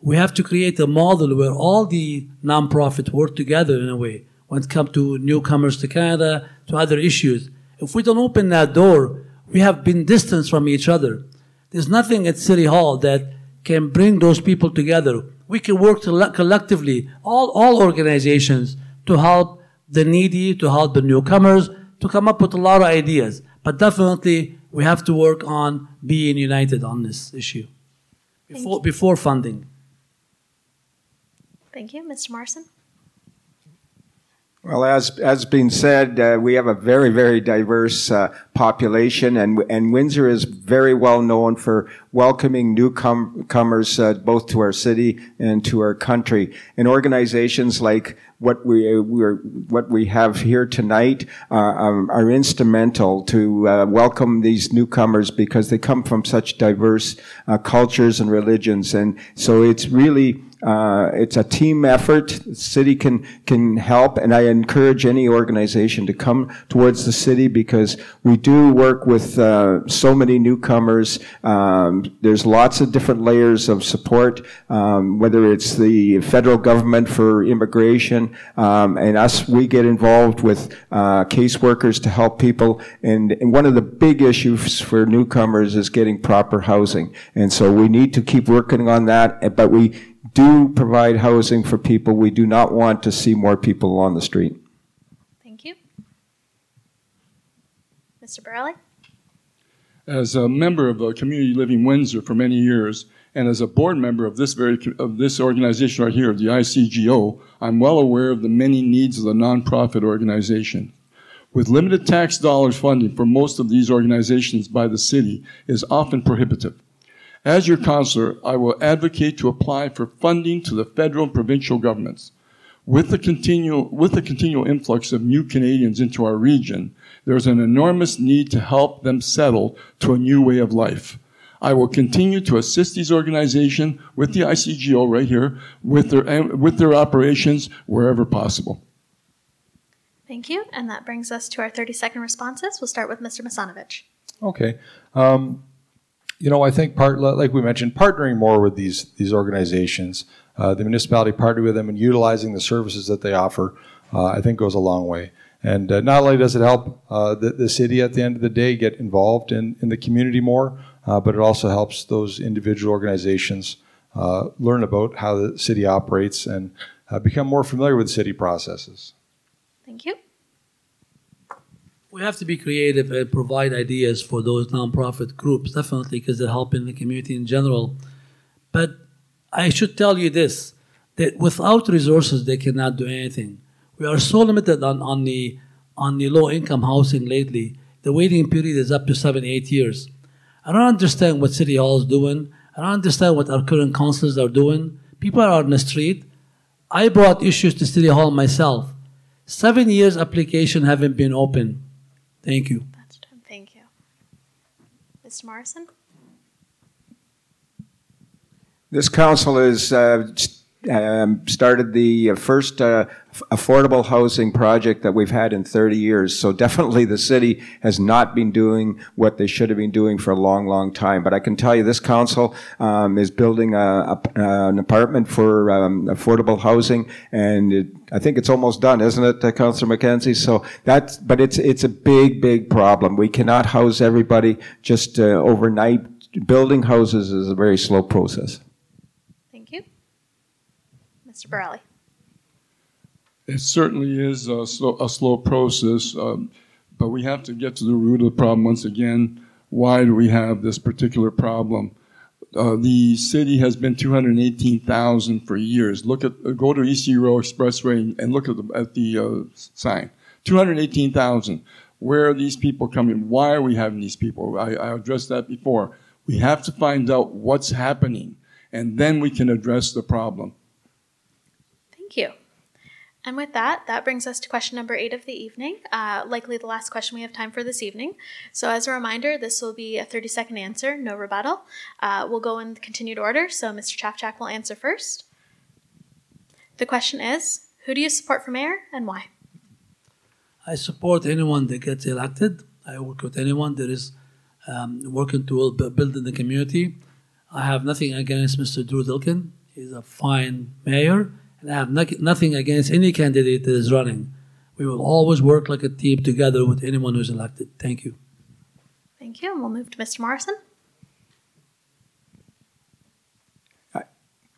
We have to create a model where all the nonprofits work together in a way when it comes to newcomers to Canada, to other issues. If we don't open that door, we have been distanced from each other. There's nothing at City Hall that can bring those people together. We can work collectively, all, all organizations, to help the needy, to help the newcomers, to come up with a lot of ideas. But definitely, we have to work on being united on this issue before, before funding. Thank you. Mr. Morrison? Well, as as been said, uh, we have a very very diverse uh, population, and and Windsor is very well known for welcoming newcomers uh, both to our city and to our country. And organizations like what we uh, what we have here tonight uh, um, are instrumental to uh, welcome these newcomers because they come from such diverse cultures and religions, and so it's really uh, it's a team effort. The city can can help, and I encourage any organization to come towards the city because we do work with uh, so many newcomers. Um, there's lots of different layers of support, um, whether it's the federal government for immigration, um, and us. We get involved with uh, caseworkers to help people, and, and one of the big issues for newcomers is getting proper housing, and so we need to keep working on that. But we do provide housing for people. We do not want to see more people on the street. Thank you. Mr. Borelli? As a member of Community Living Windsor for many years, and as a board member of this very of this organization right here, the ICGO, I'm well aware of the many needs of the nonprofit organization. With limited tax dollars funding for most of these organizations by the city is often prohibitive. As your counselor, I will advocate to apply for funding to the federal and provincial governments. With the, continual, with the continual influx of new Canadians into our region, there's an enormous need to help them settle to a new way of life. I will continue to assist these organizations with the ICGO right here, with their, with their operations wherever possible. Thank you. And that brings us to our 30 second responses. We'll start with Mr. Masanovich. Okay. Um, you know, I think part like we mentioned, partnering more with these these organizations, uh, the municipality partnering with them and utilizing the services that they offer, uh, I think goes a long way. And uh, not only does it help uh, the, the city at the end of the day get involved in, in the community more, uh, but it also helps those individual organizations uh, learn about how the city operates and become more familiar with city processes. Thank you. We have to be creative and provide ideas for those nonprofit groups, definitely, because they're helping the community in general. But I should tell you this that without resources, they cannot do anything. We are so limited on, on the on the low income housing lately. The waiting period is up to seven, eight years. I don't understand what City Hall is doing. I don't understand what our current councils are doing. People are on the street. I brought issues to City Hall myself. Seven years application haven't been open Thank you. That's done. Thank you. Mr. Morrison? This council is uh, s- um, started the uh, first uh, affordable housing project that we've had in 30 years. So definitely the city has not been doing what they should have been doing for a long, long time. But I can tell you this council um, is building a, a, an apartment for um, affordable housing, and it, I think it's almost done, isn't it, uh, Councillor McKenzie? So that's, but it's it's a big, big problem. We cannot house everybody just uh, overnight. Building houses is a very slow process. Mr. Borelli? It certainly is a slow, a slow process, um, but we have to get to the root of the problem once again. Why do we have this particular problem? Uh, the city has been 218,000 for years. Look at uh, go to E.C. Row Expressway and look at the at the uh, sign. 218,000. Where are these people coming? Why are we having these people? I, I addressed that before. We have to find out what's happening, and then we can address the problem. And with that, that brings us to question number eight of the evening, uh, likely the last question we have time for this evening. So, as a reminder, this will be a 30 second answer, no rebuttal. Uh, we'll go in continued order, so Mr. Chafchak will answer first. The question is Who do you support for mayor and why? I support anyone that gets elected. I work with anyone that is um, working to build in the community. I have nothing against Mr. Drew Dilkin. He's a fine mayor, and I have no- nothing against any candidate that is running. We will always work like a team together with anyone who's elected. Thank you. Thank you. And we'll move to Mr. Morrison.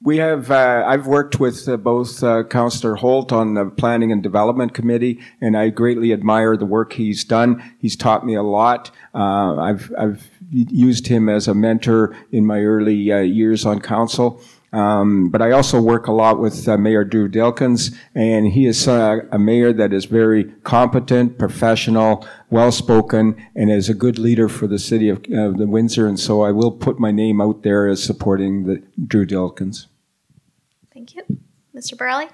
We have, uh, I've worked with uh, both uh, Councillor Holt on the Planning and Development Committee, and I greatly admire the work he's done. He's taught me a lot. Uh, I've, I've used him as a mentor in my early uh, years on council. Um, but I also work a lot with uh, Mayor Drew Dilkens, and he is uh, a mayor that is very competent, professional, well-spoken, and is a good leader for the city of uh, the Windsor. And so I will put my name out there as supporting the Drew Dilkens. Thank you. Mr. Borelli?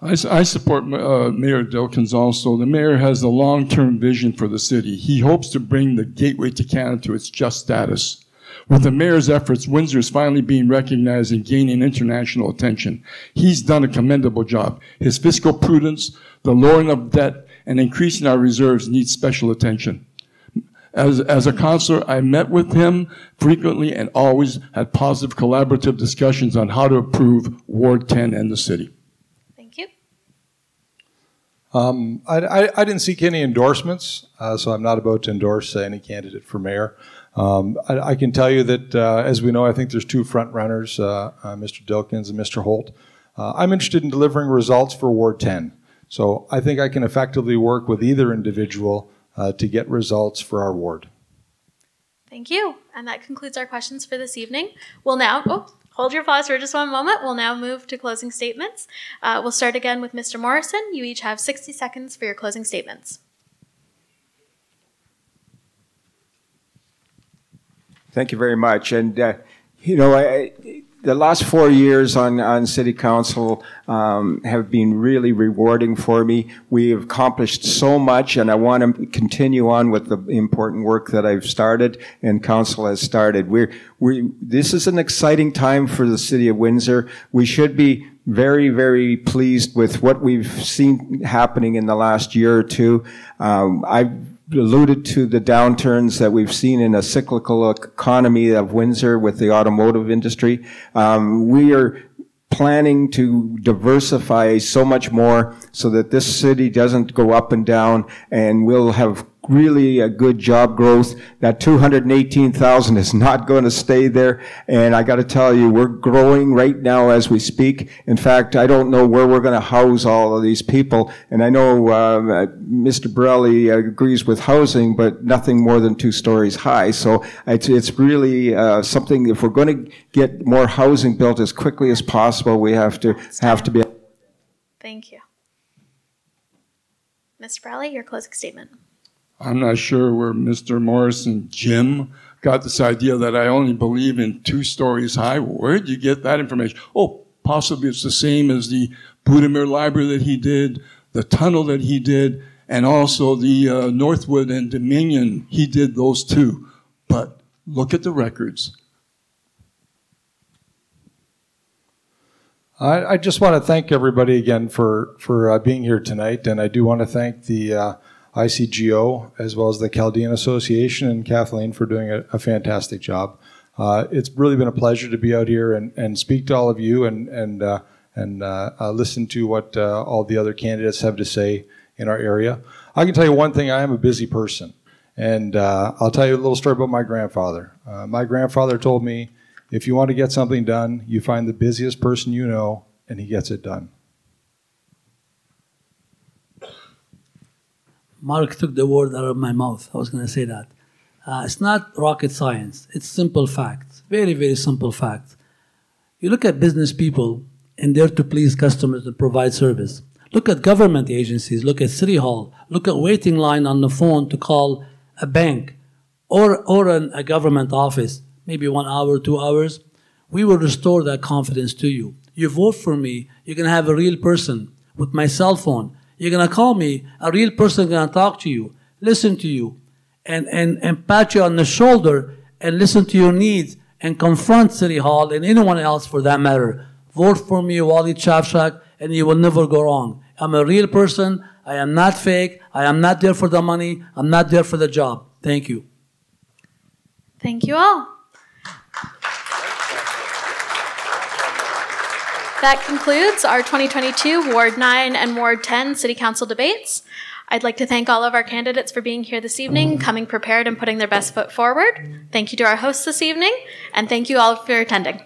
I support uh, Mayor Dilkens also. The mayor has a long term vision for the city. He hopes to bring the Gateway to Canada to its just status. With the mayor's efforts, Windsor is finally being recognized and gaining international attention. He's done a commendable job. His fiscal prudence, the lowering of debt, and increasing our reserves needs special attention. As, as a counselor, I met with him frequently and always had positive collaborative discussions on how to improve Ward 10 and the city. Thank you. Um, I, I, I didn't seek any endorsements, uh, so I'm not about to endorse any candidate for mayor. Um, I, I can tell you that, uh, as we know, I think there's two front runners, uh, uh, Mr. Dilkens and Mr. Holt. Uh, I'm interested in delivering results for Ward 10. So I think I can effectively work with either individual uh, to get results for our ward. Thank you. And that concludes our questions for this evening. We'll now, oh, hold your pause for just one moment. We'll now move to closing statements. Uh, we'll start again with Mr. Morrison. You each have 60 seconds for your closing statements. Thank you very much. And, uh, you know, I, the last four years on, on city council um, have been really rewarding for me. We have accomplished so much, and I want to continue on with the important work that I've started and council has started. We're, we, this is an exciting time for the city of Windsor. We should be very, very pleased with what we've seen happening in the last year or two. Um, I've alluded to the downturns that we've seen in a cyclical economy of Windsor with the automotive industry. Um, we are planning to diversify so much more so that this city doesn't go up and down and we'll have really a good job growth. That 218,000 is not going to stay there. And I got to tell you, we're growing right now as we speak. In fact, I don't know where we're going to house all of these people. And I know uh, Mr. Borelli agrees with housing, but nothing more than two stories high. So it's, it's really uh, something, if we're going to get more housing built as quickly as possible, we have to, have to be. Thank you. Mr. Borelli, your closing statement. I'm not sure where Mr. Morrison Jim got this idea that I only believe in two stories high. Where did you get that information? Oh, possibly it's the same as the Budimir Library that he did, the tunnel that he did, and also the uh, Northwood and Dominion. He did those too. But look at the records. I, I just want to thank everybody again for for uh, being here tonight, and I do want to thank the uh, ICGO as well as the Chaldean Association and Kathleen for doing a, a fantastic job. Uh, it's really been a pleasure to be out here and, and speak to all of you and and uh, and uh, uh, listen to what all the other candidates have to say in our area. I can tell you one thing: I am a busy person, and I'll tell you a little story about my grandfather. my grandfather told me if you want to get something done, you find the busiest person you know, and he gets it done. Mark took the word out of my mouth. I was going to say that. Uh, it's not rocket science, it's simple facts. Very, very simple facts. You look at business people and they're to please customers and provide service. Look at government agencies, look at City Hall, look at waiting line on the phone to call a bank or, or an, a government office maybe one hour, two hours, we will restore that confidence to you. You vote for me, you're going to have a real person with my cell phone. You're going to call me, a real person going to talk to you, listen to you, and, and, and pat you on the shoulder and listen to your needs and confront City Hall and anyone else for that matter. Vote for me, Wally Chafchak, and you will never go wrong. I'm a real person. I am not fake. I am not there for the money. I'm not there for the job. Thank you. Thank you all. That concludes our 2022 Ward 9 and Ward 10 City Council debates. I'd like to thank all of our candidates for being here this evening, coming prepared and putting their best foot forward. Thank you to our hosts this evening, and thank you all for attending.